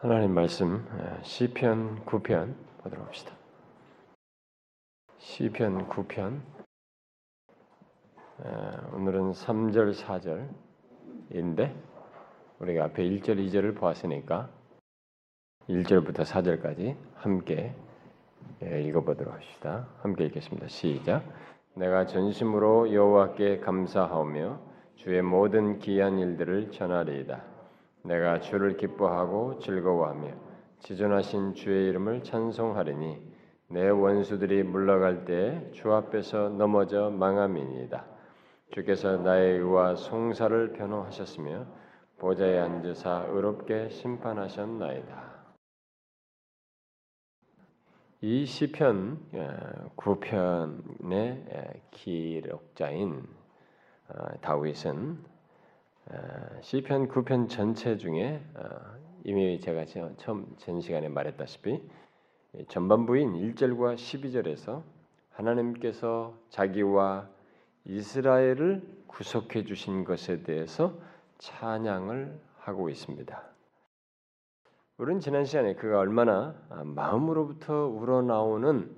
하나님 말씀 예, 시편 9편 보도록 합시다. 시편 9편 예, 오늘은 3절 4절인데 우리가 앞에 1절 2절을 보았으니까 1절부터 4절까지 함께 예, 읽어보도록 합시다. 함께 읽겠습니다. 시작. 내가 전심으로 여호와께 감사하오며 주의 모든 기한 일들을 전하리이다. 내가 주를 기뻐하고 즐거워하며 지존하신 주의 이름을 찬송하리니 내 원수들이 물러갈 때 주 앞에서 넘어져 망함이니이다. 주께서 나의 의와 송사를 변호하셨으며 보좌에 앉으사 의롭게 심판하셨나이다. 이 시편 9편의 어, 기록자인 어, 다윗은 어, 시편 9편 전체 중에 어, 이미 제가 처음 전 시간에 말했다시피 전반부인 1절과 12절에서 하나님께서 자기와 이스라엘을 구속해 주신 것에 대해서 찬양을 하고 있습니다. 우리는 지난 시간에 그가 얼마나 마음으로부터 우러나오는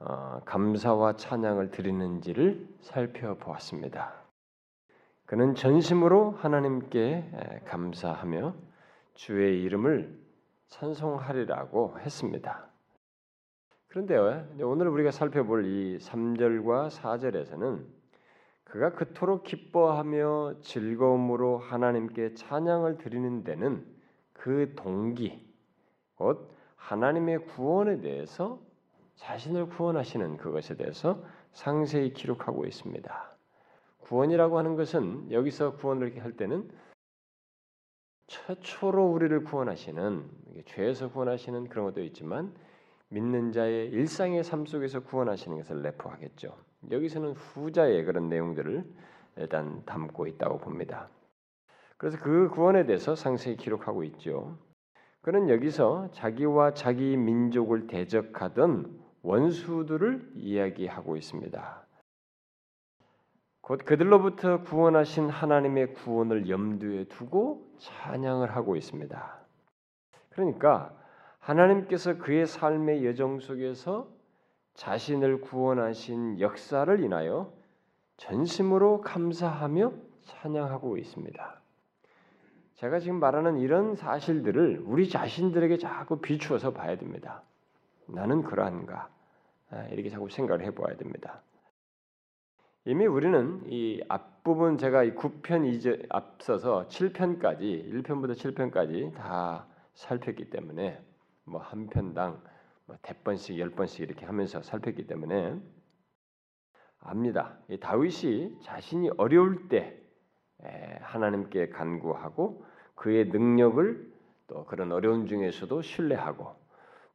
어, 감사와 찬양을 드리는지를 살펴보았습니다. 그는 전심으로 하나님께 감사하며 주의 이름을 찬송하리라고 했습니다. 그런데 오늘 우리가 살펴볼 이 3절과 4절에서는 그가 그토록 기뻐하며 즐거움으로 하나님께 찬양을 드리는 데는 그 동기, 곧 하나님의 구원에 대해서 자신을 구원하시는 그것에 대해서 상세히 기록하고 있습니다. 구원이라고 하는 것은 여기서 구원을 할 때는 최초로 우리를 구원하시는 죄에서 구원하시는 그런 것도 있지만 믿는 자의 일상의 삶 속에서 구원하시는 것을 내포하겠죠. 여기서는 후자의 그런 내용들을 일단 담고 있다고 봅니다. 그래서 그 구원에 대해서 상세히 기록하고 있죠. 그는 여기서 자기와 자기 민족을 대적하던 원수들을 이야기하고 있습니다. 곧 그들로부터 구원하신 하나님의 구원을 염두에 두고 찬양을 하고 있습니다. 그러니까 하나님께서 그의 삶의 여정 속에서 자신을 구원하신 역사를 인하여 전심으로 감사하며 찬양하고 있습니다. 제가 지금 말하는 이런 사실들을 우리 자신들에게 자꾸 비추어서 봐야 됩니다. 나는 그러한가? 아, 이렇게 자꾸 생각을 해봐야 됩니다. 이미 우리는 이 앞부분 제가 이 9편 이제 앞서서 7편까지 1편부터 7편까지 다 살폈기 때문에 뭐 한 편당 뭐 대번씩 열 번씩 이렇게 하면서 살폈기 때문에 압니다. 이 다윗이 자신이 어려울 때 하나님께 간구하고 그의 능력을 또 그런 어려운 중에서도 신뢰하고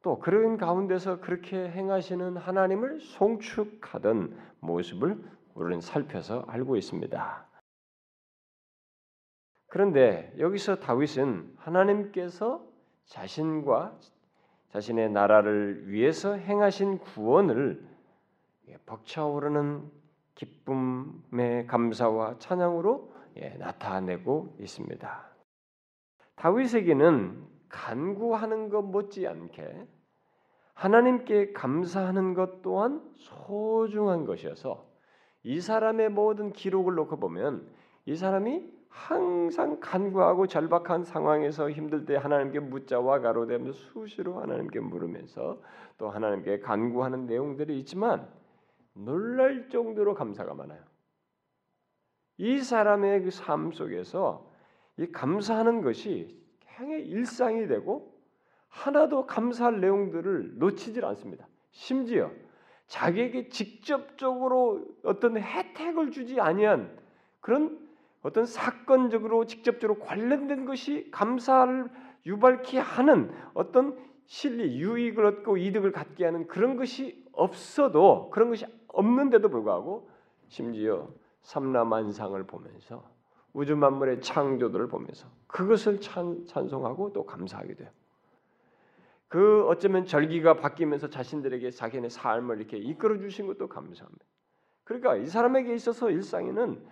또 그런 가운데서 그렇게 행하시는 하나님을 송축하던 모습을 우리는 살펴서 알고 있습니다. 그런데 여기서 다윗은 하나님께서 자신과 자신의 나라를 위해서 행하신 구원을 벅차오르는 기쁨의 감사와 찬양으로 예, 나타내고 있습니다. 다윗에게는 간구하는 것 못지않게 하나님께 감사하는 것 또한 소중한 것이어서 이 사람의 모든 기록을 놓고 보면 이 사람이 항상 간구하고 절박한 상황에서 힘들 때 하나님께 묻자와 가로되면서 수시로 하나님께 물으면서 또 하나님께 간구하는 내용들이 있지만 놀랄 정도로 감사가 많아요. 이 사람의 그 삶 속에서 이 감사하는 것이 행의 일상이 되고 하나도 감사할 내용들을 놓치질 않습니다. 심지어 자기에게 직접적으로 어떤 혜택을 주지 아니한 그런 어떤 사건적으로 직접적으로 관련된 것이 감사를 유발케 하는 어떤 실리 유익을 얻고 이득을 갖게 하는 그런 것이 없어도 그런 것이 없는데도 불구하고 심지어 삼라만상을 보면서 우주 만물의 창조들을 보면서 그것을 찬, 찬송하고 또 감사하게 돼요. 그 어쩌면 절기가 바뀌면서 자신들에게 자기네 삶을 이렇게 이끌어 주신 것도 감사합니다. 그러니까 이 사람에게 있어서 일상에는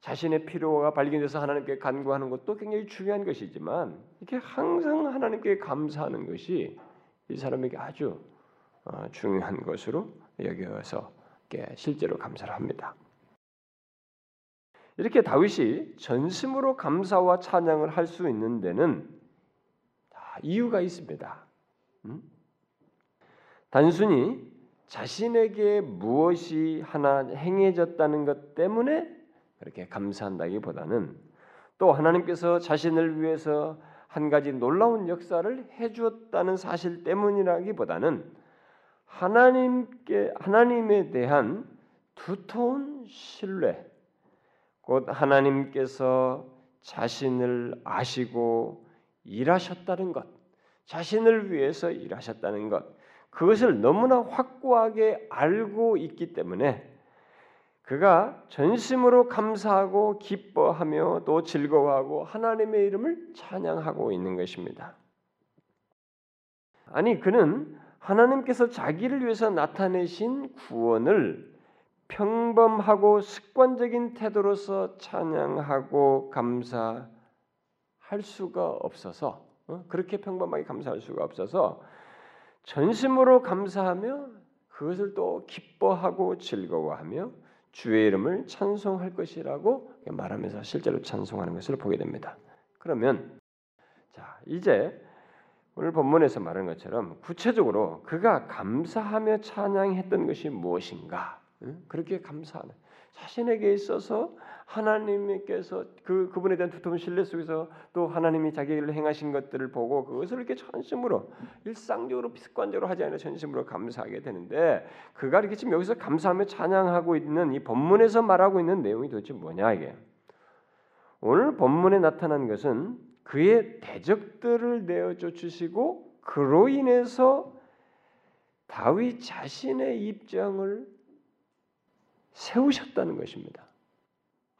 자신의 필요가 발견돼서 하나님께 간구하는 것도 굉장히 중요한 것이지만 이렇게 항상 하나님께 감사하는 것이 이 사람에게 아주 어, 중요한 것으로 여겨서 실제로 감사를 합니다. 이렇게 다윗이 전심으로 감사와 찬양을 할 수 있는 데는 이유가 있습니다. 음? 단순히 자신에게 무엇이 하나 행해졌다는 것 때문에 그렇게 감사한다기보다는 또 하나님께서 자신을 위해서 한 가지 놀라운 역사를 해주었다는 사실 때문이라기보다는 하나님께 하나님에 대한 두터운 신뢰, 곧 하나님께서 자신을 아시고 일하셨다는 것, 자신을 위해서 일하셨다는 것, 그것을 너무나 확고하게 알고 있기 때문에 그가 전심으로 감사하고 기뻐하며 또 즐거워하고 하나님의 이름을 찬양하고 있는 것입니다. 아니 그는 하나님께서 자기를 위해서 나타내신 구원을 평범하고 습관적인 태도로서 찬양하고 감사할 수가 없어서 어? 그렇게 평범하게 감사할 수가 없어서 전심으로 감사하며 그것을 또 기뻐하고 즐거워하며 주의 이름을 찬송할 것이라고 말하면서 실제로 찬송하는 것을 보게 됩니다. 그러면 자 이제 오늘 본문에서 말한 것처럼 구체적으로 그가 감사하며 찬양했던 것이 무엇인가? 그렇게 감사하는 자신에게 있어서 하나님께서 그 그분에 대한 두터운 신뢰 속에서 또 하나님이 자기를 행하신 것들을 보고 그것을 이렇게 전심으로 일상적으로 습관적으로 하지 않아 전심으로 감사하게 되는데 그가 이렇게 지금 여기서 감사하며 찬양하고 있는 이 본문에서 말하고 있는 내용이 도대체 뭐냐 이게 오늘 본문에 나타난 것은 그의 대적들을 내어 쫓으시고 그로 인해서 다윗 자신의 입장을 세우셨다는 것입니다.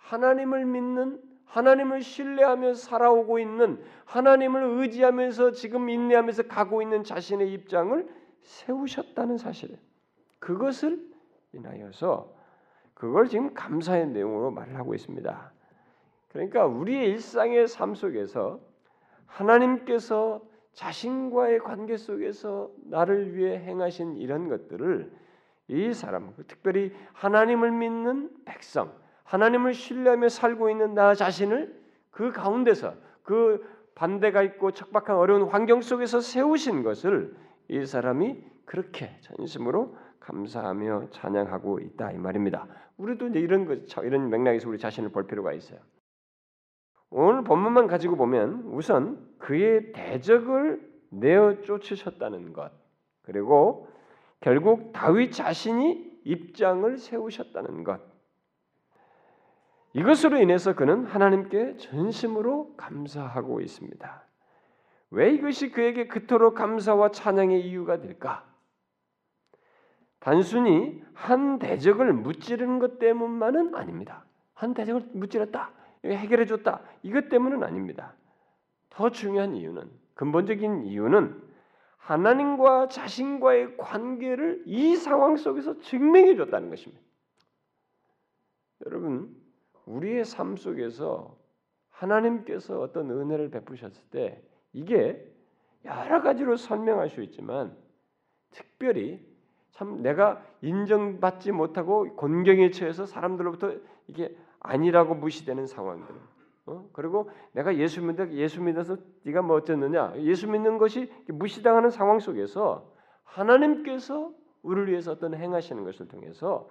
하나님을 믿는 하나님을 신뢰하며 살아오고 있는 하나님을 의지하면서 지금 인내하면서 가고 있는 자신의 입장을 세우셨다는 사실. 그것을 인하여서 그걸 지금 감사의 내용으로 말을 하고 있습니다. 그러니까 우리의 일상의 삶 속에서 하나님께서 자신과의 관계 속에서 나를 위해 행하신 이런 것들을 이 사람, 특별히 하나님을 믿는 백성, 하나님을 신뢰하며 살고 있는 나 자신을 그 가운데서 그 반대가 있고 척박한 어려운 환경 속에서 세우신 것을 이 사람이 그렇게 전심으로 감사하며 찬양하고 있다 이 말입니다. 우리도 이제 이런 것 이런 맥락에서 우리 자신을 볼 필요가 있어요. 오늘 본문만 가지고 보면 우선 그의 대적을 내어 쫓으셨다는 것 그리고 결국 다윗 자신이 입장을 세우셨다는 것 이것으로 인해서 그는 하나님께 전심으로 감사하고 있습니다. 왜 이것이 그에게 그토록 감사와 찬양의 이유가 될까? 단순히 한 대적을 무찌르는 것 때문만은 아닙니다. 한 대적을 무찌렀다, 해결해 줬다 이것 때문은 아닙니다. 더 중요한 이유는 근본적인 이유는 하나님과 자신과의 관계를 이 상황 속에서 증명해 줬다는 것입니다. 여러분 우리의 삶 속에서 하나님께서 어떤 은혜를 베푸셨을 때 이게 여러 가지로 설명할 수 있지만 특별히 참 내가 인정받지 못하고 곤경에 처해서 사람들로부터 이게 아니라고 무시되는 상황들. 어? 그리고 내가 예수 믿어 예수 믿어서 네가 뭐 어쨌느냐 예수 믿는 것이 무시당하는 상황 속에서 하나님께서 우리를 위해서 어떤 행하시는 것을 통해서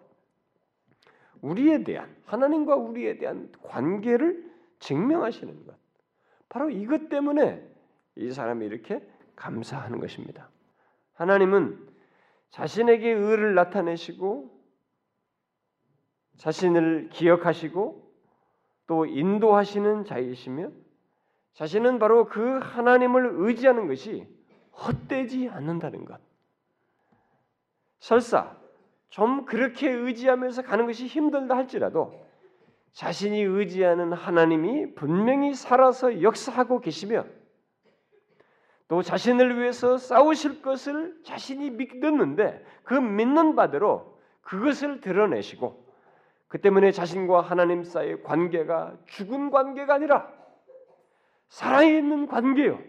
우리에 대한 하나님과 우리에 대한 관계를 증명하시는 것. 바로 이것 때문에 이 사람이 이렇게 감사하는 것입니다. 하나님은 자신에게 의를 나타내시고 자신을 기억하시고 또 인도하시는 자이시며 자신은 바로 그 하나님을 의지하는 것이 헛되지 않는다는 것. 설사 좀 그렇게 의지하면서 가는 것이 힘들다 할지라도 자신이 의지하는 하나님이 분명히 살아서 역사하고 계시며 또 자신을 위해서 싸우실 것을 자신이 믿었는데 그 믿는 바대로 그것을 드러내시고 그 때문에 자신과 하나님 사이의 관계가 죽은 관계가 아니라 살아있는 관계요.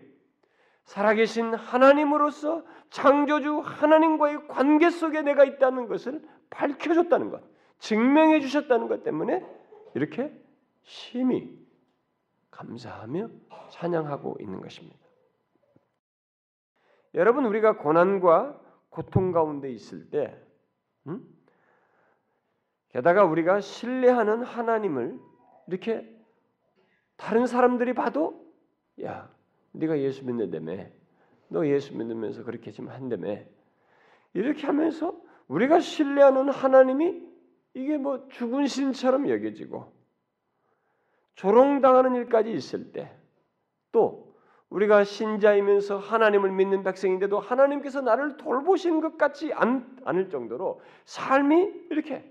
살아계신 하나님으로서 창조주 하나님과의 관계 속에 내가 있다는 것을 밝혀줬다는 것, 증명해 주셨다는 것 때문에 이렇게 심히 감사하며 찬양하고 있는 것입니다. 여러분 우리가 고난과 고통 가운데 있을 때, 음? 게다가 우리가 신뢰하는 하나님을 이렇게 다른 사람들이 봐도 야 네가 예수 믿는다며? 너 예수 믿으면서 그렇게 지금 한다며? 이렇게 하면서 우리가 신뢰하는 하나님이 이게 뭐 죽은 신처럼 여겨지고 조롱당하는 일까지 있을 때 또 우리가 신자이면서 하나님을 믿는 백성인데도 하나님께서 나를 돌보신 것 같지 않, 않을 정도로 삶이 이렇게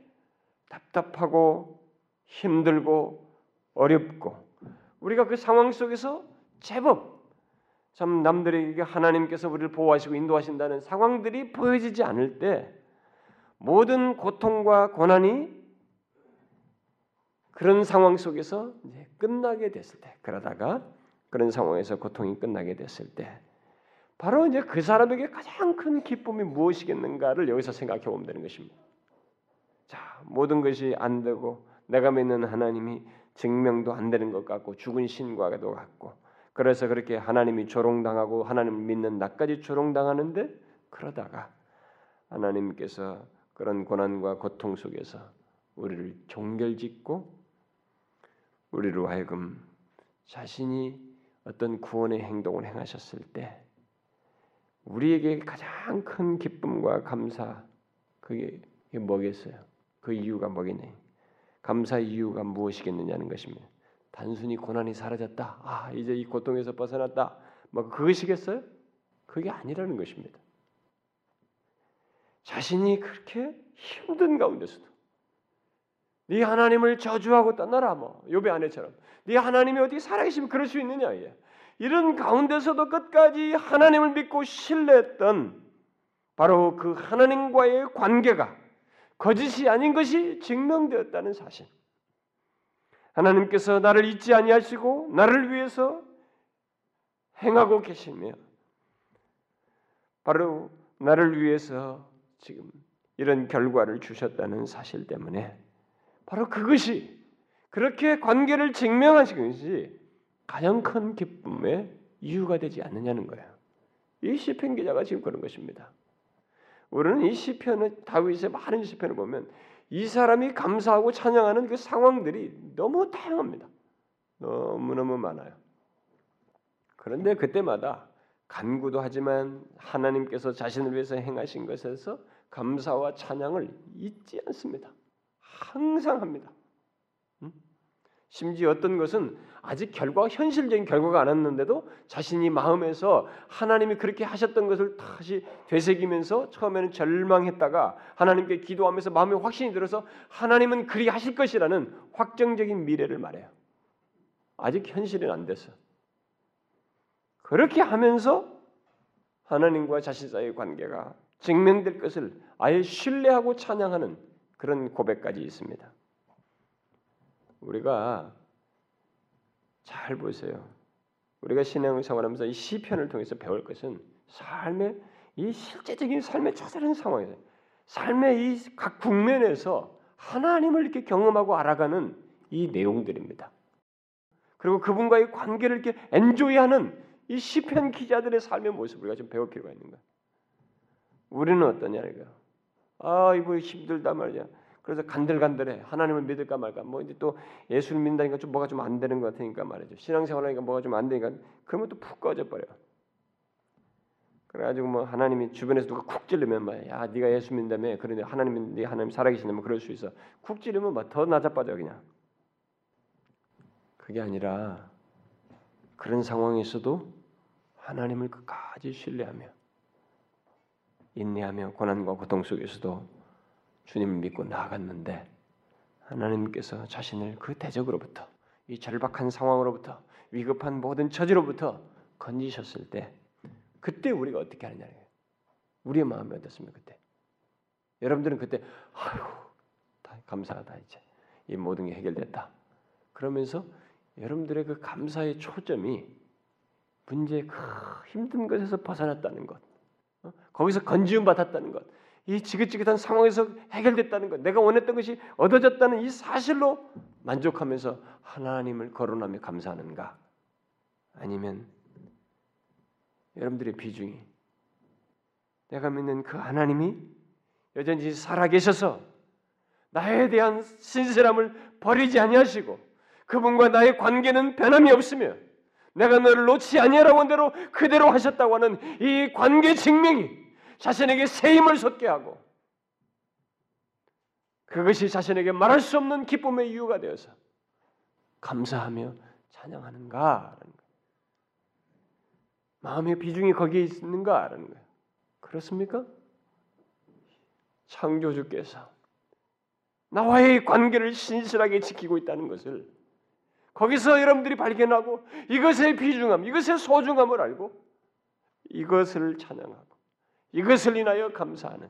답답하고 힘들고 어렵고 우리가 그 상황 속에서 제법 참 남들에게 하나님께서 우리를 보호하시고 인도하신다는 상황들이 보여지지 않을 때 모든 고통과 고난이 그런 상황 속에서 끝나게 됐을 때 그러다가 그런 상황에서 고통이 끝나게 됐을 때 바로 이제 그 사람에게 가장 큰 기쁨이 무엇이겠는가를 여기서 생각해 보면 되는 것입니다. 자, 모든 것이 안 되고 내가 믿는 하나님이 증명도 안 되는 것 같고 죽은 신과도 같고 그래서 그렇게 하나님이 조롱당하고 하나님을 믿는 나까지 조롱당하는데 그러다가 하나님께서 그런 고난과 고통 속에서 우리를 종결짓고 우리로 하여금 자신이 어떤 구원의 행동을 행하셨을 때 우리에게 가장 큰 기쁨과 감사 그게 뭐겠어요? 그 이유가 뭐겠냐? 감사 이유가 무엇이겠느냐는 것입니다. 단순히 고난이 사라졌다. 아 이제 이 고통에서 벗어났다. 뭐 그것이겠어요? 그게 아니라는 것입니다. 자신이 그렇게 힘든 가운데서도 네 하나님을 저주하고 떠나라 뭐 요배 아내처럼 네 하나님이 어디 살아계시면 그럴 수 있느냐 예. 이런 가운데서도 끝까지 하나님을 믿고 신뢰했던 바로 그 하나님과의 관계가 거짓이 아닌 것이 증명되었다는 사실. 하나님께서 나를 잊지 아니하시고 나를 위해서 행하고 계시며 바로 나를 위해서 지금 이런 결과를 주셨다는 사실 때문에 바로 그것이 그렇게 관계를 증명하신 것이 가장 큰 기쁨의 이유가 되지 않느냐는 거예요. 이 시편 기자가 지금 그런 것입니다. 우리는 이 시편을 다윗의 많은 시편을 보면 이 사람이 감사하고 찬양하는 그 상황들이 너무 다양합니다. 너무 너무 많아요. 그런데 그때마다 간구도 하지만 하나님께서 자신을 위해서 행하신 것에서 감사와 찬양을 잊지 않습니다. 항상 합니다. 심지어 어떤 것은 아직 결과가 현실적인 결과가 안 왔는데도 자신이 마음에서 하나님이 그렇게 하셨던 것을 다시 되새기면서 처음에는 절망했다가 하나님께 기도하면서 마음에 확신이 들어서 하나님은 그리 하실 것이라는 확정적인 미래를 말해요. 아직 현실은 안 됐어. 그렇게 하면서 하나님과 자신 사이의 관계가 증명될 것을 아예 신뢰하고 찬양하는 그런 고백까지 있습니다. 우리가 잘 보세요. 우리가 신앙을 생활하면서 이 시편을 통해서 배울 것은 삶의 이 실제적인 삶의 처절한 상황에서 삶의 이 각 국면에서 하나님을 이렇게 경험하고 알아가는 이 내용들입니다. 그리고 그분과의 관계를 이렇게 엔조이하는 이 시편 기자들의 삶의 모습을 우리가 좀 배울 필요가 있는 거야. 우리는 어떠냐 이거. 아 이거 힘들다 말이야. 그래서 간들간들해. 하나님을 믿을까 말까. 뭐 이제 또 예수를 믿는다니까 좀 뭐가 좀 안 되는 것 같으니까 말이죠. 신앙생활하니까 뭐가 좀 안 되니까 그러면 또 푹 꺼져 버려. 그래가지고 뭐 하나님이 주변에서 누가 쿡 찌르면 막, 야 네가 예수 믿다며 그런데 하나님 네 하나님 살아계신다면 그럴 수 있어. 쿡 찌르면 막더 낮아빠져 그냥. 그게 아니라 그런 상황에서도 하나님을 끝까지 신뢰하며 인내하며 고난과 고통 속에서도 주님을 믿고 나아갔는데 하나님께서 자신을 그 대적으로부터 이 절박한 상황으로부터 위급한 모든 처지로부터 건지셨을 때 그때 우리가 어떻게 거예요. 우리의 마음이 어떻습니까 그때? 여러분들은 그때 아유 다 감사하다 이제 이 모든 게 해결됐다. 그러면서 여러분들의 그 감사의 초점이 문제의 그 힘든 것에서 벗어났다는 것, 어? 거기서 건지움 받았다는 것, 이 지긋지긋한 상황에서 해결됐다는 것, 내가 원했던 것이 얻어졌다는 이 사실로 만족하면서 하나님을 거론하며 감사하는가? 아니면 여러분들의 비중이 내가 믿는 그 하나님이 여전히 살아계셔서 나에 대한 신실함을 버리지 아니하시고 그분과 나의 관계는 변함이 없으며 내가 너를 놓지 아니하라고 한 대로 그대로 하셨다고 하는 이 관계 증명이 자신에게 새 힘을 솟게 하고 그것이 자신에게 말할 수 없는 기쁨의 이유가 되어서 감사하며 찬양하는가라는. 마음의 비중이 거기에 있는가라는 거예요. 그렇습니까? 창조주께서 나와의 관계를 신실하게 지키고 있다는 것을 거기서 여러분들이 발견하고 이것의 비중함, 이것의 소중함을 알고 이것을 찬양하고 이것을 인하여 감사하는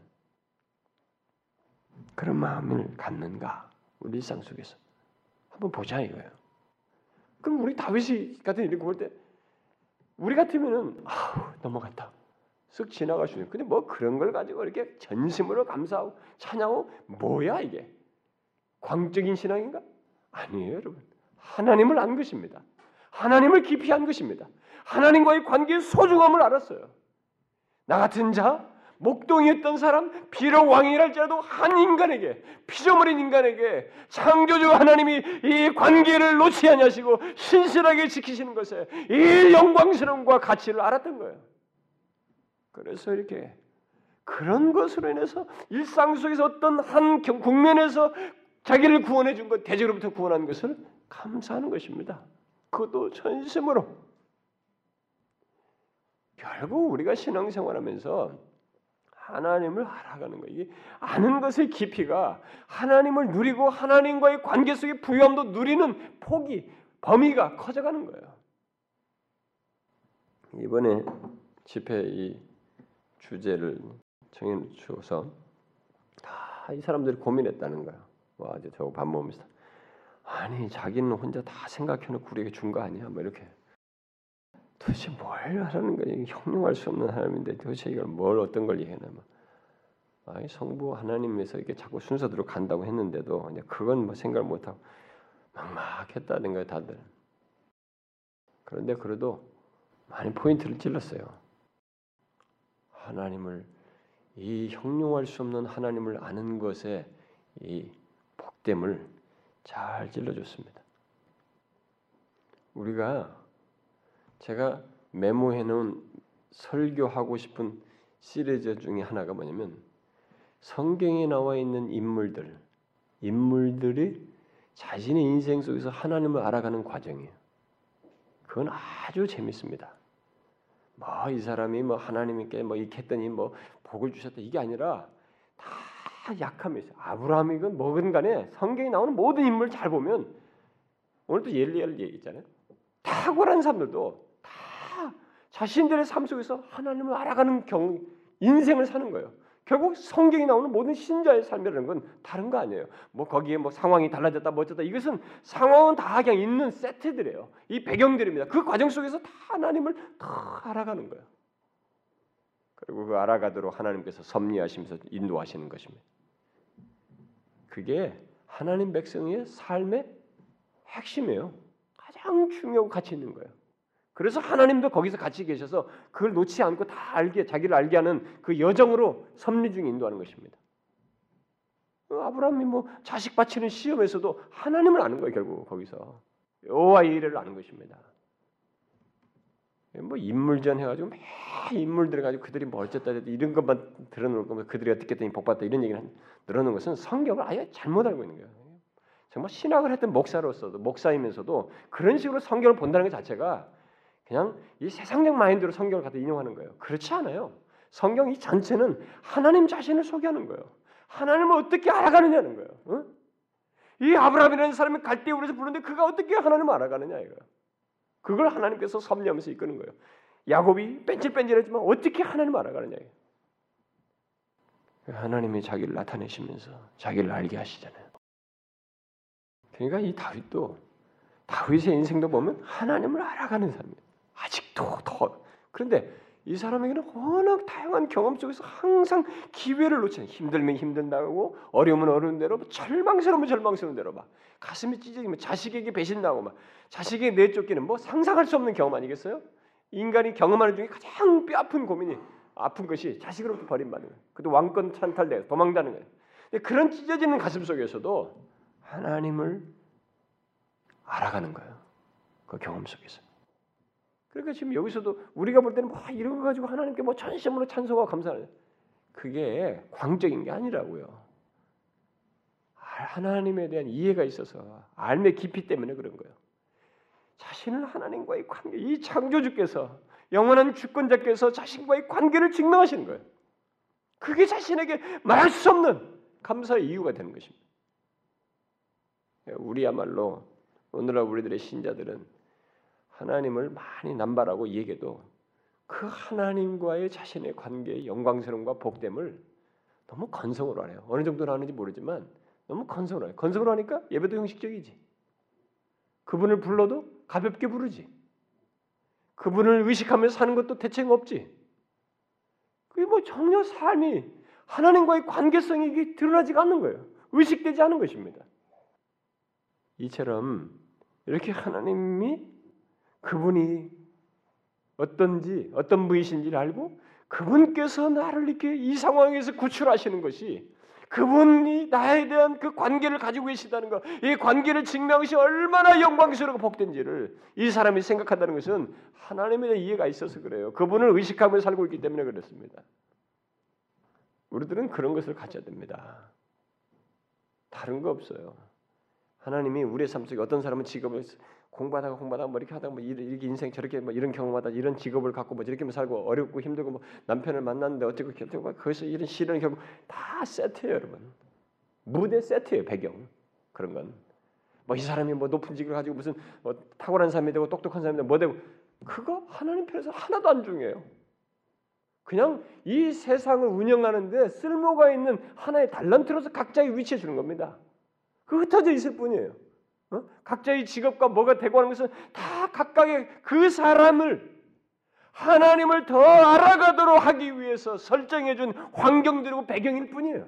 그런 마음을 갖는가 우리 일상 속에서 한번 보자 이거예요. 그럼 우리 다윗이 같은 이렇게 볼때 우리 같으면은 아우 넘어갔다. 쓱 지나갈 수 있는. 근데 뭐 그런 걸 가지고 이렇게 전심으로 감사하고 찬양하고 뭐야 이게? 광적인 신앙인가? 아니에요, 여러분. 하나님을 안 것입니다. 하나님을 깊이 한 것입니다. 하나님과의 관계의 소중함을 알았어요. 나 같은 자, 목동이었던 사람, 비록 왕이랄지라도 한 인간에게, 피조물인 인간에게 창조주 하나님이 이 관계를 놓지 아니하시고 신실하게 지키시는 것에 이 영광스러움과 가치를 알았던 거예요. 그래서 이렇게 그런 것으로 인해서 일상 속에서 어떤 한 국면에서 자기를 구원해 준 것, 대적으로부터 구원한 것을 감사하는 것입니다. 그것도 전심으로. 결국 우리가 신앙생활하면서 하나님을 알아가는 거예요. 아는 것의 깊이가 하나님을 누리고 하나님과의 관계 속의 부유함도 누리는 폭이 범위가 커져가는 거예요. 이번에 집회 이 주제를 정해 주어서 다 이 사람들이 고민했다는 거예요. 와 이제 저거 밥 먹으면서 아니 자기는 혼자 다 생각해놓고 우리에게 준 거 아니야? 뭐 이렇게 도대체 뭘 하라는 거야? 형용할 수 없는 하나님인데 도대체 이걸 뭘 어떤 걸 얘기하나? 뭐. 아니 성부 하나님에서 이게 자꾸 순서대로 간다고 했는데도 이제 그건 뭐 생각 못 하고 막막했다는 거예요, 다들. 그런데 그래도 많이 포인트를 찔렀어요. 하나님을 이 형용할 수 없는 하나님을 아는 것에 이 복됨을 잘 찔러줬습니다. 우리가 제가 메모해 놓은 설교하고 싶은 시리즈 중에 하나가 뭐냐면 성경에 나와 있는 인물들, 인물들이 자신의 인생 속에서 하나님을 알아가는 과정이에요. 그건 아주 재밌습니다. 뭐 이 사람이 뭐 하나님께 뭐 이렇게 했더니 뭐 복을 주셨다 이게 아니라 다 약함이 있어요. 아브라함이건 뭐든 간에 성경에 나오는 모든 인물 잘 보면 오늘도 예리엘 얘기했잖아요. 탁월한 사람들도 다 자신들의 삶 속에서 하나님을 알아가는 경 인생을 사는 거예요. 결국 성경에 나오는 모든 신자의 삶이라는 건 다른 거 아니에요. 뭐 거기에 뭐 상황이 달라졌다 뭐 어쩌다 이것은 상황은 다 그냥 있는 세트들이에요. 이 배경들입니다. 그 과정 속에서 다 하나님을 다 알아가는 거예요. 그리고 그 알아가도록 하나님께서 섭리하시면서 인도하시는 것입니다. 그게 하나님 백성의 삶의 핵심이에요. 가장 중요하고 가치 있는 거예요. 그래서 하나님도 거기서 같이 계셔서 그걸 놓지 않고 다 알게 자기를 알게 하는 그 여정으로 섭리 중에 인도하는 것입니다. 아브라함이 뭐 자식 바치는 시험에서도 하나님을 아는 거예요 결국 거기서 여호와 이레를 아는 것입니다. 뭐 인물전 해가지고 매 인물들 가지고 그들이 뭐 어쨌다 이런 것만 들어놓을 거면 그들이 어떻게 했더니 복받다 이런 얘기를 늘어놓는 것은 성경을 아예 잘못 알고 있는 거예요. 정말 신학을 했던 목사로서도 목사이면서도 그런 식으로 성경을 본다는 것 자체가 그냥 이 세상적 마인드로 성경을 갖다 인용하는 거예요. 그렇지 않아요. 성경 이 전체는 하나님 자신을 소개하는 거예요. 하나님을 어떻게 알아가느냐는 거예요. 어? 이 아브라함이라는 사람이 갈대우에서 부르는데 그가 어떻게 하나님을 알아가느냐 이거. 그걸 하나님께서 섭리하면서 이끄는 거예요. 야곱이 뺀질뺀질했지만 어떻게 하나님을 알아가느냐 이거. 하나님이 자기를 나타내시면서 자기를 알게 하시잖아요. 그러니까 이 다윗도 다윗의 인생도 보면 하나님을 알아가는 사람이에요. 아직도 더 그런데 이 사람에게는 워낙 다양한 경험 속에서 항상 기회를 놓치는 힘들면 힘든다고 어려우면 어려운 대로 절망스러우면 절망스러운 대로 막 가슴이 찢어지면 자식에게 배신당하고 막 자식에게 내쫓기는 뭐 상상할 수 없는 경험 아니겠어요? 인간이 경험하는 중에 가장 뼈아픈 고민이 아픈 것이 자식으로부터 버림받는 거예요. 그것도 왕권 찬탈돼 도망다는 거예요. 근데 그런 찢어지는 가슴 속에서도 하나님을 알아가는 거예요. 그 경험 속에서. 그러니까 지금 여기서도 우리가 볼 때는 뭐 이런 거 가지고 하나님께 뭐 전심으로 찬송하고 감사하는 그게 광적인 게 아니라고요. 하나님에 대한 이해가 있어서 알매 깊이 때문에 그런 거예요. 자신을 하나님과의 관계, 이 창조주께서 영원한 주권자께서 자신과의 관계를 증명하시는 거예요. 그게 자신에게 말할 수 없는 감사의 이유가 되는 것입니다. 우리야말로 오늘날 우리들의 신자들은 하나님을 많이 남발하고 얘기해도 그 하나님과의 자신의 관계의 영광스러움과 복됨을 너무 건성으로 하네요. 어느 정도로 하는지 모르지만 너무 건성으로 해요. 건성으로 하니까 예배도 형식적이지. 그분을 불러도 가볍게 부르지. 그분을 의식하면서 사는 것도 대책 없지. 그게 뭐 전혀 삶이 하나님과의 관계성이 드러나지가 않는 거예요. 의식되지 않은 것입니다. 이처럼 이렇게 하나님이 그분이 어떤지 어떤 분이신지를 알고 그분께서 나를 이렇게 이 상황에서 구출하시는 것이 그분이 나에 대한 그 관계를 가지고 계시다는 것, 이 관계를 증명하는 것이 얼마나 영광스럽고 복된지를 이 사람이 생각한다는 것은 하나님에 대한 이해가 있어서 그래요. 그분을 의식하며 살고 있기 때문에 그렇습니다. 우리들은 그런 것을 가져야 됩니다. 다른 거 없어요. 하나님이 우리의 삶 속에 어떤 사람은 직업을 공부하다가 공부하다가 뭐 이렇게 하다가 뭐 이렇게 인생 저렇게 뭐 이런 경험하다 이런 직업을 갖고 뭐 이렇게 살고 어렵고 힘들고 뭐 남편을 만났는데 어떻게 결국 거기서 이런 시련 결국 다 세트예요, 여러분. 무대 세트예요, 배경 그런 건. 뭐 이 사람이 뭐 높은 직을 가지고 무슨 뭐 탁월한 사람이 되고 똑똑한 사람이 되고 뭐 되고 그거 하나님 편에서 하나도 안 중요해요. 그냥 이 세상을 운영하는데 쓸모가 있는 하나의 달란트로서 각자의 위치에 주는 겁니다. 그 흩어져 있을 뿐이에요. 어? 각자의 직업과 뭐가 되고 하는 것은 다 각각의 그 사람을 하나님을 더 알아가도록 하기 위해서 설정해 준 환경들이고 배경일 뿐이에요.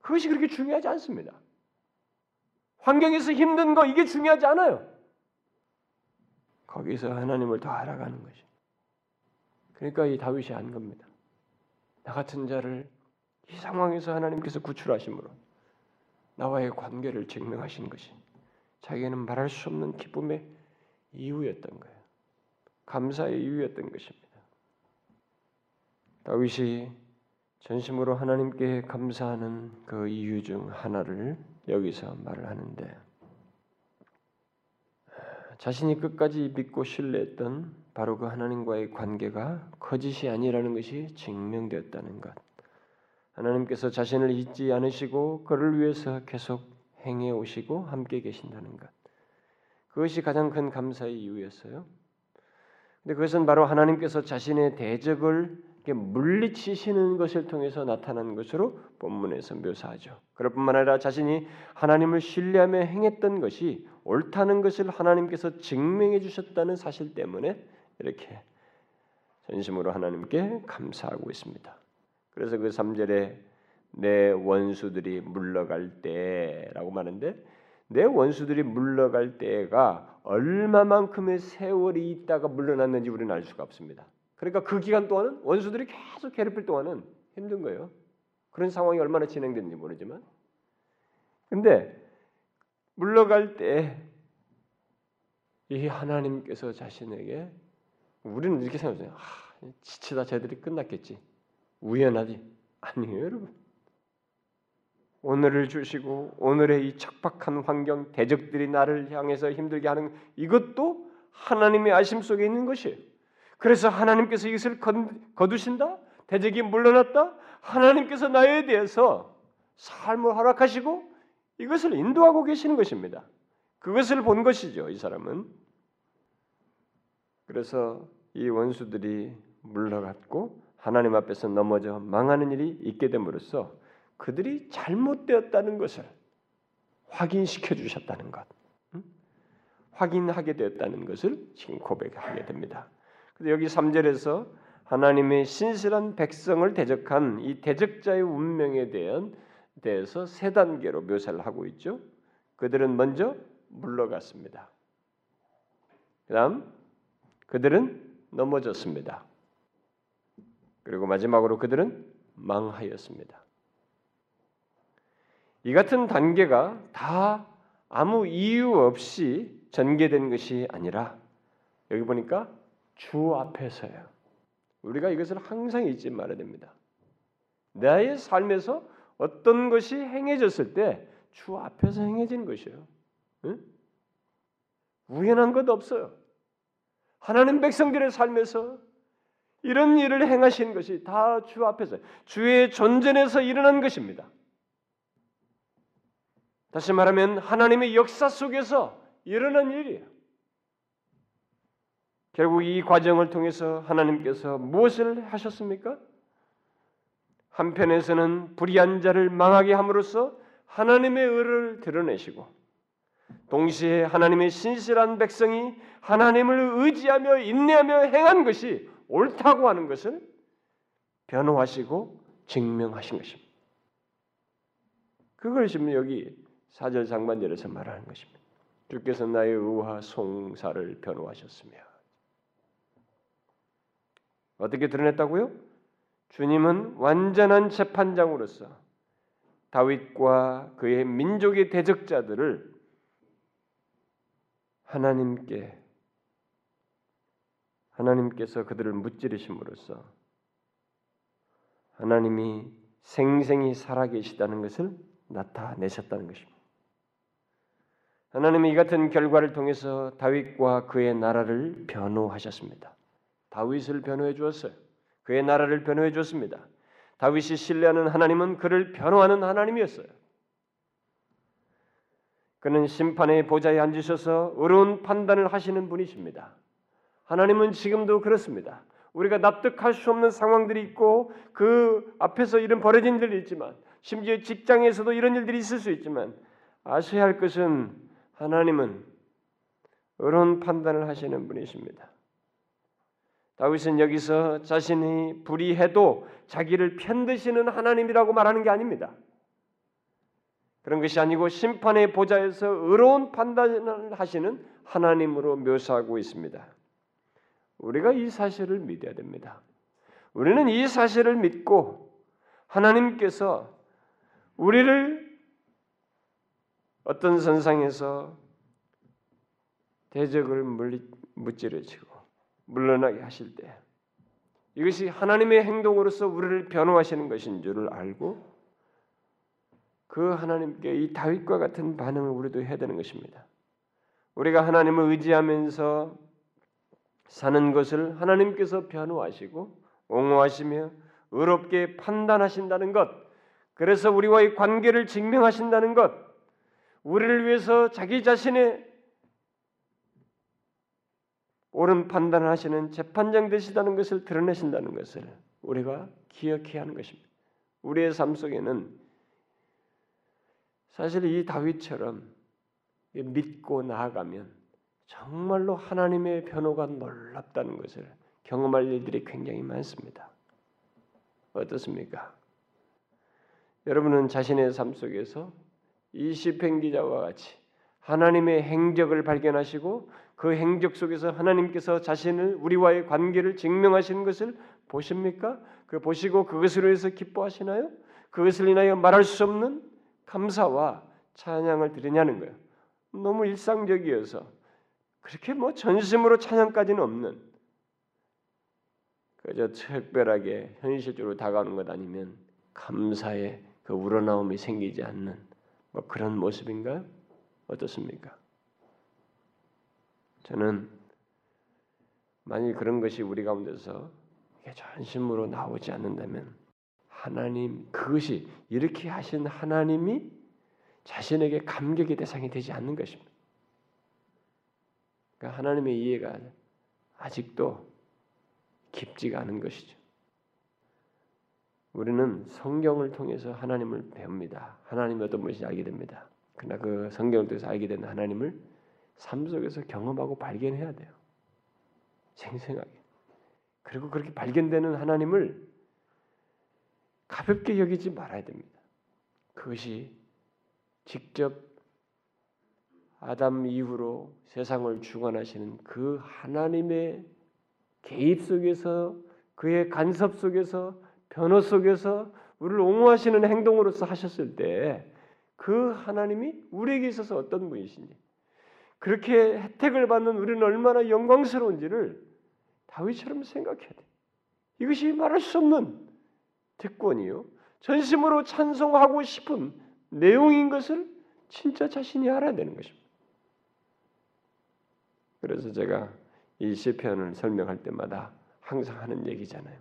그것이 그렇게 중요하지 않습니다. 환경에서 힘든 거 이게 중요하지 않아요. 거기서 하나님을 더 알아가는 것이. 그러니까 이 다윗이 한 겁니다. 나 같은 자를 이 상황에서 하나님께서 구출하심으로 나와의 관계를 증명하신 것이 자기는 말할 수 없는 기쁨의 이유였던 거예요. 감사의 이유였던 것입니다. 다윗이 전심으로 하나님께 감사하는 그 이유 중 하나를 여기서 말을 하는데 자신이 끝까지 믿고 신뢰했던 바로 그 하나님과의 관계가 거짓이 아니라는 것이 증명되었다는 것. 하나님께서 자신을 잊지 않으시고 그를 위해서 계속 행해 오시고 함께 계신다는 것. 그것이 가장 큰 감사의 이유였어요. 근데 그것은 바로 하나님께서 자신의 대적을 물리치시는 것을 통해서 나타난 것으로 본문에서 묘사하죠. 그럴 뿐만 아니라 자신이 하나님을 신뢰하며 행했던 것이 옳다는 것을 하나님께서 증명해 주셨다는 사실 때문에 이렇게 전심으로 하나님께 감사하고 있습니다. 그래서 그 3절에 내 원수들이 물러갈 때라고 말하는데 내 원수들이 물러갈 때가 얼마만큼의 세월이 있다가 물러났는지 우리는 알 수가 없습니다. 그러니까 그 기간 동안은 원수들이 계속 괴롭힐 동안은 힘든 거예요. 그런 상황이 얼마나 진행됐는지 모르지만 근데 물러갈 때 이 하나님께서 자신에게 우리는 이렇게 생각해요. 아, 지치다 쟤들이 끝났겠지. 우연하지? 아니에요, 여러분. 오늘을 주시고 오늘의 이 척박한 환경, 대적들이 나를 향해서 힘들게 하는 이것도 하나님의 아심 속에 있는 것이에요. 그래서 하나님께서 이것을 거두신다? 대적이 물러났다? 하나님께서 나에 대해서 삶을 허락하시고 이것을 인도하고 계시는 것입니다. 그것을 본 것이죠, 이 사람은. 그래서 이 원수들이 물러갔고 하나님 앞에서 넘어져 망하는 일이 있게 됨으로써 그들이 잘못되었다는 것을 확인시켜 주셨다는 것, 음? 확인하게 되었다는 것을 지금 고백하게 됩니다. 그래서 여기 3절에서 하나님의 신실한 백성을 대적한 이 대적자의 운명에 대한 대해서 세 단계로 묘사를 하고 있죠. 그들은 먼저 물러갔습니다. 그다음 그들은 넘어졌습니다. 그리고 마지막으로 그들은 망하였습니다. 이 같은 단계가 다 아무 이유 없이 전개된 것이 아니라 여기 보니까 주 앞에서요. 우리가 이것을 항상 잊지 말아야 됩니다. 나의 삶에서 어떤 것이 행해졌을 때 주 앞에서 행해진 것이에요. 응? 우연한 것 없어요. 하나님 백성들의 삶에서 이런 일을 행하신 것이 다 주 앞에서 주의 존전에서 일어난 것입니다. 다시 말하면 하나님의 역사 속에서 일어난 일이에요. 결국 이 과정을 통해서 하나님께서 무엇을 하셨습니까? 한편에서는 불의한 자를 망하게 함으로써 하나님의 의를 드러내시고 동시에 하나님의 신실한 백성이 하나님을 의지하며 인내하며 행한 것이 옳다고 하는 것을 변호하시고 증명하신 것입니다. 그걸 지금 여기 사절 상반절에서 말하는 것입니다. 주께서 나의 의와 송사를 변호하셨으며 어떻게 드러냈다고요? 주님은 완전한 재판장으로서 다윗과 그의 민족의 대적자들을 하나님께 하나님께서 그들을 무찌르심으로써 하나님이 생생히 살아계시다는 것을 나타내셨다는 것입니다. 하나님이 이 같은 결과를 통해서 다윗과 그의 나라를 변호하셨습니다. 다윗을 변호해 주었어요. 그의 나라를 변호해 주었습니다. 다윗이 신뢰하는 하나님은 그를 변호하는 하나님이었어요. 그는 심판의 보좌에 앉으셔서 의로운 판단을 하시는 분이십니다. 하나님은 지금도 그렇습니다. 우리가 납득할 수 없는 상황들이 있고 그 앞에서 이런 벌어진 일들이 있지만 심지어 직장에서도 이런 일들이 있을 수 있지만 아셔야 할 것은 하나님은 의로운 판단을 하시는 분이십니다. 다윗은 여기서 자신이 불의해도 자기를 편드시는 하나님이라고 말하는 게 아닙니다. 그런 것이 아니고 심판의 보좌에서 의로운 판단을 하시는 하나님으로 묘사하고 있습니다. 우리가 이 사실을 믿어야 됩니다. 우리는 이 사실을 믿고 하나님께서 우리를 어떤 선상에서 대적을 무찌르시고 물러나게 하실 때 이것이 하나님의 행동으로서 우리를 변호하시는 것인 줄을 알고 그 하나님께 이 다윗과 같은 반응을 우리도 해야 되는 것입니다. 우리가 하나님을 의지하면서 사는 것을 하나님께서 변호하시고 옹호하시며 의롭게 판단하신다는 것, 그래서 우리와의 관계를 증명하신다는 것, 우리를 위해서 자기 자신의 옳은 판단을 하시는 재판장 되시다는 것을 드러내신다는 것을 우리가 기억해야 하는 것입니다. 우리의 삶 속에는 사실 이 다윗처럼 믿고 나아가면 정말로 하나님의 변호가 놀랍다는 것을 경험할 일들이 굉장히 많습니다. 어떻습니까? 여러분은 자신의 삶 속에서 이 시편 기자와 같이 하나님의 행적을 발견하시고 그 행적 속에서 하나님께서 자신을 우리와의 관계를 증명하시는 것을 보십니까? 그 보시고 그것으로 해서 기뻐하시나요? 그것을 인하여 말할 수 없는 감사와 찬양을 드리냐는 거예요. 너무 일상적이어서 그렇게 뭐 전심으로 찬양까지는 없는 그저 특별하게 현실적으로 다가오는 것 아니면 감사의 그 우러나옴이 생기지 않는 뭐 그런 모습인가요? 어떻습니까? 저는 만일 그런 것이 우리 가운데서 전심으로 나오지 않는다면 하나님 그것이 이렇게 하신 하나님이 자신에게 감격의 대상이 되지 않는 것입니다. 그러니까 하나님의 이해가 아직도 깊지가 않은 것이죠. 우리는 성경을 통해서 하나님을 배웁니다. 하나님이 어떤 분인지 알게 됩니다. 그러나 그 성경을 통해서 알게 된 하나님을 삶 속에서 경험하고 발견해야 돼요. 생생하게. 그리고 그렇게 발견되는 하나님을 가볍게 여기지 말아야 됩니다. 그것이 직접 아담 이후로 세상을 주관하시는 그 하나님의 개입 속에서 그의 간섭 속에서 변호 속에서 우리를 옹호하시는 행동으로서 하셨을 때 그 하나님이 우리에게 있어서 어떤 분이신지 그렇게 혜택을 받는 우리는 얼마나 영광스러운지를 다윗처럼 생각해야 돼. 이것이 말할 수 없는 특권이요. 전심으로 찬송하고 싶은 내용인 것을 진짜 자신이 알아야 되는 것입니다. 그래서 제가 이 시편을 설명할 때마다 항상 하는 얘기잖아요.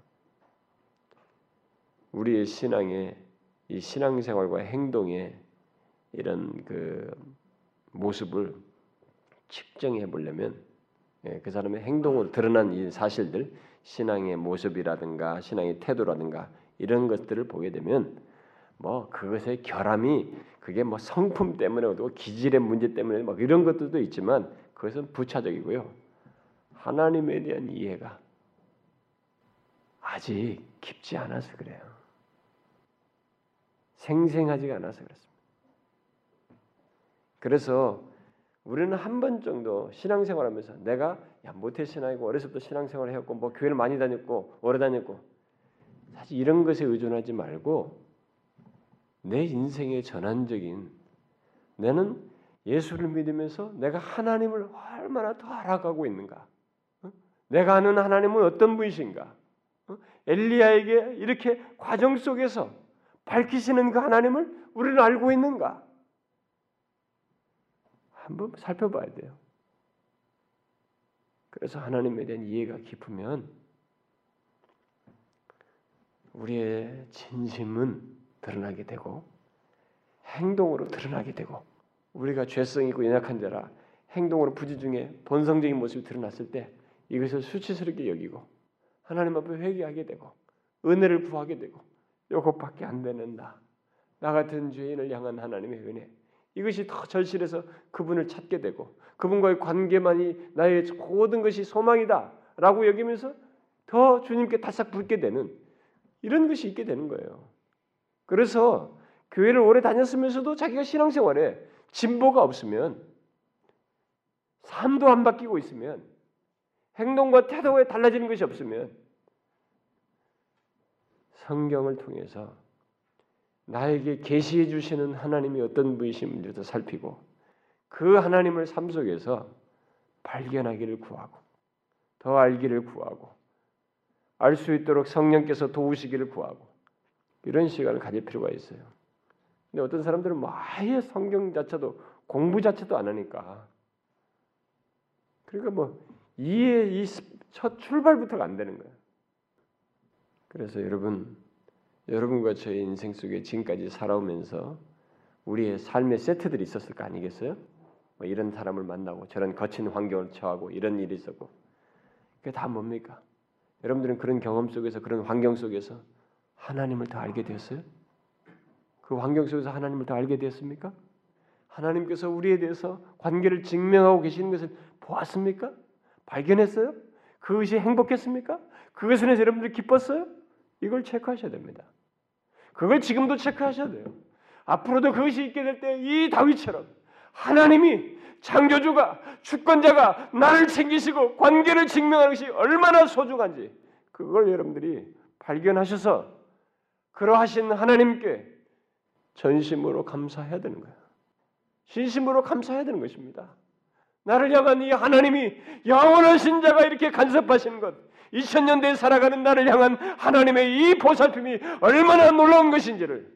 우리의 신앙의 이 신앙생활과 행동의 이런 그 모습을 측정해 보려면 예, 그 사람의 행동으로 드러난 이 사실들, 신앙의 모습이라든가 신앙의 태도라든가 이런 것들을 보게 되면 뭐 그것의 결함이 그게 뭐 성품 때문에 또 기질의 문제 때문에 막 이런 것들도 있지만 그것은 부차적이고요. 하나님에 대한 이해가 아직 깊지 않아서 그래요. 생생하지가 않아서 그렇습니다. 그래서 우리는 한 번 정도 신앙생활하면서 내가 야 모태 신앙이고 때 신앙생활 해왔고 뭐 교회를 많이 다녔고 오래 다녔고 사실 이런 것에 의존하지 말고 내 인생의 전환적인 나는 예수를 믿으면서 내가 하나님을 얼마나 더 알아가고 있는가? 어? 내가 아는 하나님은 어떤 분이신가? 어? 엘리야에게 이렇게 과정 속에서 밝히시는 그 하나님을 우리는 알고 있는가? 한번 살펴봐야 돼요. 그래서 하나님에 대한 이해가 깊으면 우리의 진심은 드러나게 되고 행동으로 드러나게 되고 우리가 죄성 있고 연약한 자라 행동으로 부지 중에 본성적인 모습이 드러났을 때 이것을 수치스럽게 여기고 하나님 앞에 회개하게 되고 은혜를 구하게 되고 이것밖에 안 되는 나, 나 같은 죄인을 향한 하나님의 은혜 이것이 더 절실해서 그분을 찾게 되고 그분과의 관계만이 나의 모든 것이 소망이다라고 여기면서 더 주님께 다싹 붙게 되는 이런 것이 있게 되는 거예요. 그래서 교회를 오래 다녔으면서도 자기가 신앙생활에 진보가 없으면 삶도 안 바뀌고 있으면 행동과 태도가 달라지는 것이 없으면 성경을 통해서 나에게 계시해 주시는 하나님이 어떤 분이신지도 살피고 그 하나님을 삶 속에서 발견하기를 구하고 더 알기를 구하고 알 수 있도록 성령께서 도우시기를 구하고 이런 시간을 가질 필요가 있어요. 근데 어떤 사람들은 뭐 아예 성경 자체도 공부 자체도 안 하니까 그러니까 뭐 이해 이첫 출발부터가 안 되는 거예요. 그래서 여러분 여러분과 저의 인생 속에 지금까지 살아오면서 우리의 삶의 세트들이 있었을 거 아니겠어요? 뭐 이런 사람을 만나고 저런 거친 환경을 처하고 이런 일이 있었고 그게 다 뭡니까? 여러분들은 그런 경험 속에서 그런 환경 속에서 하나님을 더 알게 되었어요? 그 환경 속에서 하나님을 더 알게 되었습니까? 하나님께서 우리에 대해서 관계를 증명하고 계시는 것을 보았습니까? 발견했어요? 그것이 행복했습니까? 그것에 대해서 여러분들이 기뻤어요? 이걸 체크하셔야 됩니다. 그걸 지금도 체크하셔야 돼요. 앞으로도 그것이 있게 될 때 이 다윗처럼 하나님이 창조주가 주권자가 나를 챙기시고 관계를 증명하는 것이 얼마나 소중한지 그걸 여러분들이 발견하셔서 그러하신 하나님께 전심으로 감사해야 되는 거예요. 진심으로 감사해야 되는 것입니다. 나를 향한 이 하나님이 영원하신 자가 이렇게 간섭하시는 것, 2000년대에 살아가는 나를 향한 하나님의 이 보살핌이 얼마나 놀라운 것인지를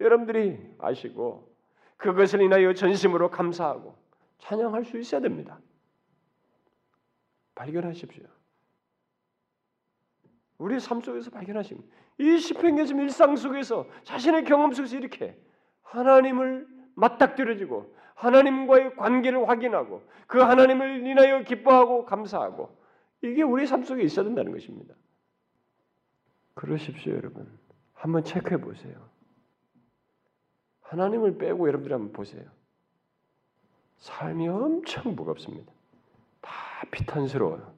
여러분들이 아시고 그것을 인하여 전심으로 감사하고 찬양할 수 있어야 됩니다. 발견하십시오. 우리의 삶 속에서 발견하십니다. 이 시편계 지금 일상 속에서 자신의 경험 속에서 이렇게 하나님을 맞닥뜨려지고 하나님과의 관계를 확인하고 그 하나님을 인하여 기뻐하고 감사하고 이게 우리 삶 속에 있어야 된다는 것입니다. 그러십시오, 여러분. 한번 체크해 보세요. 하나님을 빼고 여러분들이 한번 보세요. 삶이 엄청 무겁습니다. 다 피탄스러워요.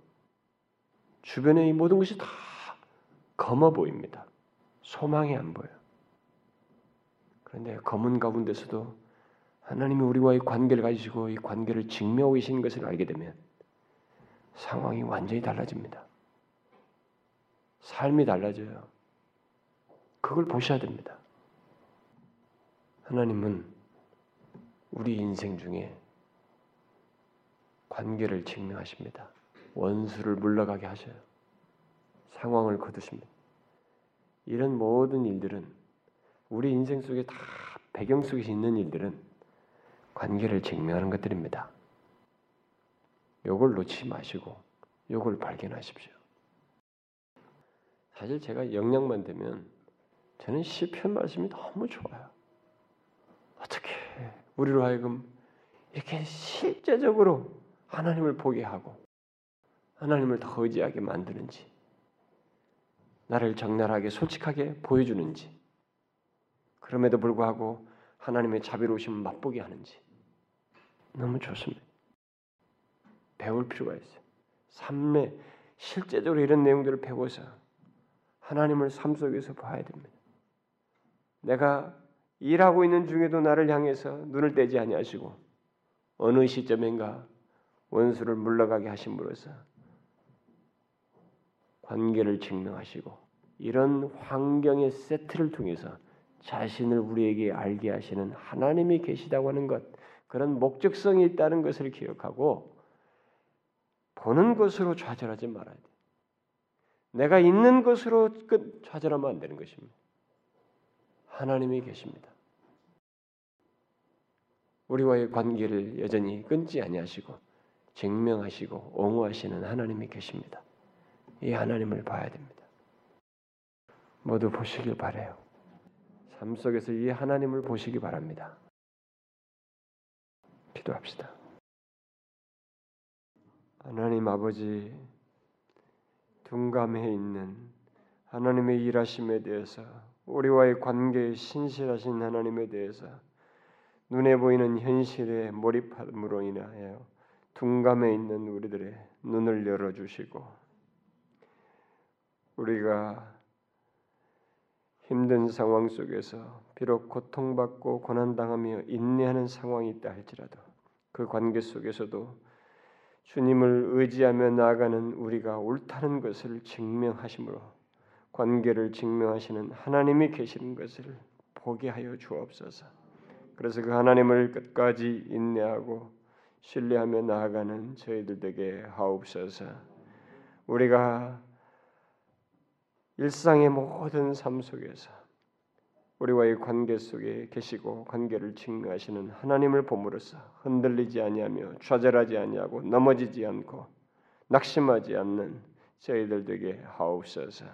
주변의 이 모든 것이 다 검어 보입니다. 소망이 안 보여. 그런데 검은 가운데서도 하나님이 우리와의 관계를 가지시고 이 관계를 증명하고 계신 것을 알게 되면 상황이 완전히 달라집니다. 삶이 달라져요. 그걸 보셔야 됩니다. 하나님은 우리 인생 중에 관계를 증명하십니다. 원수를 물러가게 하셔요. 상황을 거두십니다. 이런 모든 일들은 우리 인생 속에 다 배경 속에 있는 일들은 관계를 증명하는 것들입니다. 요걸 놓지 마시고 요걸 발견하십시오. 사실 제가 영향만 되면 저는 시편 말씀이 너무 좋아요. 어떻게 우리로 하여금 이렇게 실제적으로 하나님을 보게 하고 하나님을 더 의지하게 만드는지 나를 적나라하게 솔직하게 보여주는지 그럼에도 불구하고 하나님의 자비로우심을 맛보게 하는지 너무 좋습니다. 배울 필요가 있어요. 삶에 실제적으로 이런 내용들을 배워서 하나님을 삶 속에서 봐야 됩니다. 내가 일하고 있는 중에도 나를 향해서 눈을 떼지 아니하시고 어느 시점인가 원수를 물러가게 하심으로써 관계를 증명하시고 이런 환경의 세트를 통해서 자신을 우리에게 알게 하시는 하나님이 계시다고 하는 것 그런 목적성이 있다는 것을 기억하고 보는 것으로 좌절하지 말아야 돼. 내가 있는 것으로 끝 좌절하면 안 되는 것입니다. 하나님이 계십니다. 우리와의 관계를 여전히 끊지 아니하시고 증명하시고 옹호하시는 하나님이 계십니다. 이 하나님을 봐야 됩니다. 모두 보시길 바래요. 삶 속에서 이 하나님을 보시기 바랍니다. 기도합시다. 하나님 아버지 둔감해 있는 하나님의 일하심에 대해서 우리와의 관계에 신실하신 하나님에 대해서 눈에 보이는 현실에 몰입함으로 인하여 둔감해 있는 우리들의 눈을 열어 주시고 우리가 힘든 상황 속에서 비록 고통받고 고난당하며 인내하는 상황이 있다 할지라도 그 관계 속에서도 주님을 의지하며 나아가는 우리가 옳다는 것을 증명하심으로 관계를 증명하시는 하나님이 계시는 것을 보게 하여 주옵소서. 그래서 그 하나님을 끝까지 인내하고 신뢰하며 나아가는 저희들 에게 하옵소서. 우리가 일상의 모든 삶 속에서 우리와의 관계 속에 계시고 관계를 증명하시는 하나님을 봄으로써 흔들리지 아니하며 좌절하지 아니하고 넘어지지 않고 낙심하지 않는 저희들 되게 하옵소서.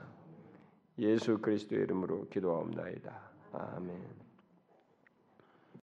예수 그리스도의 이름으로 기도하옵나이다. 아멘.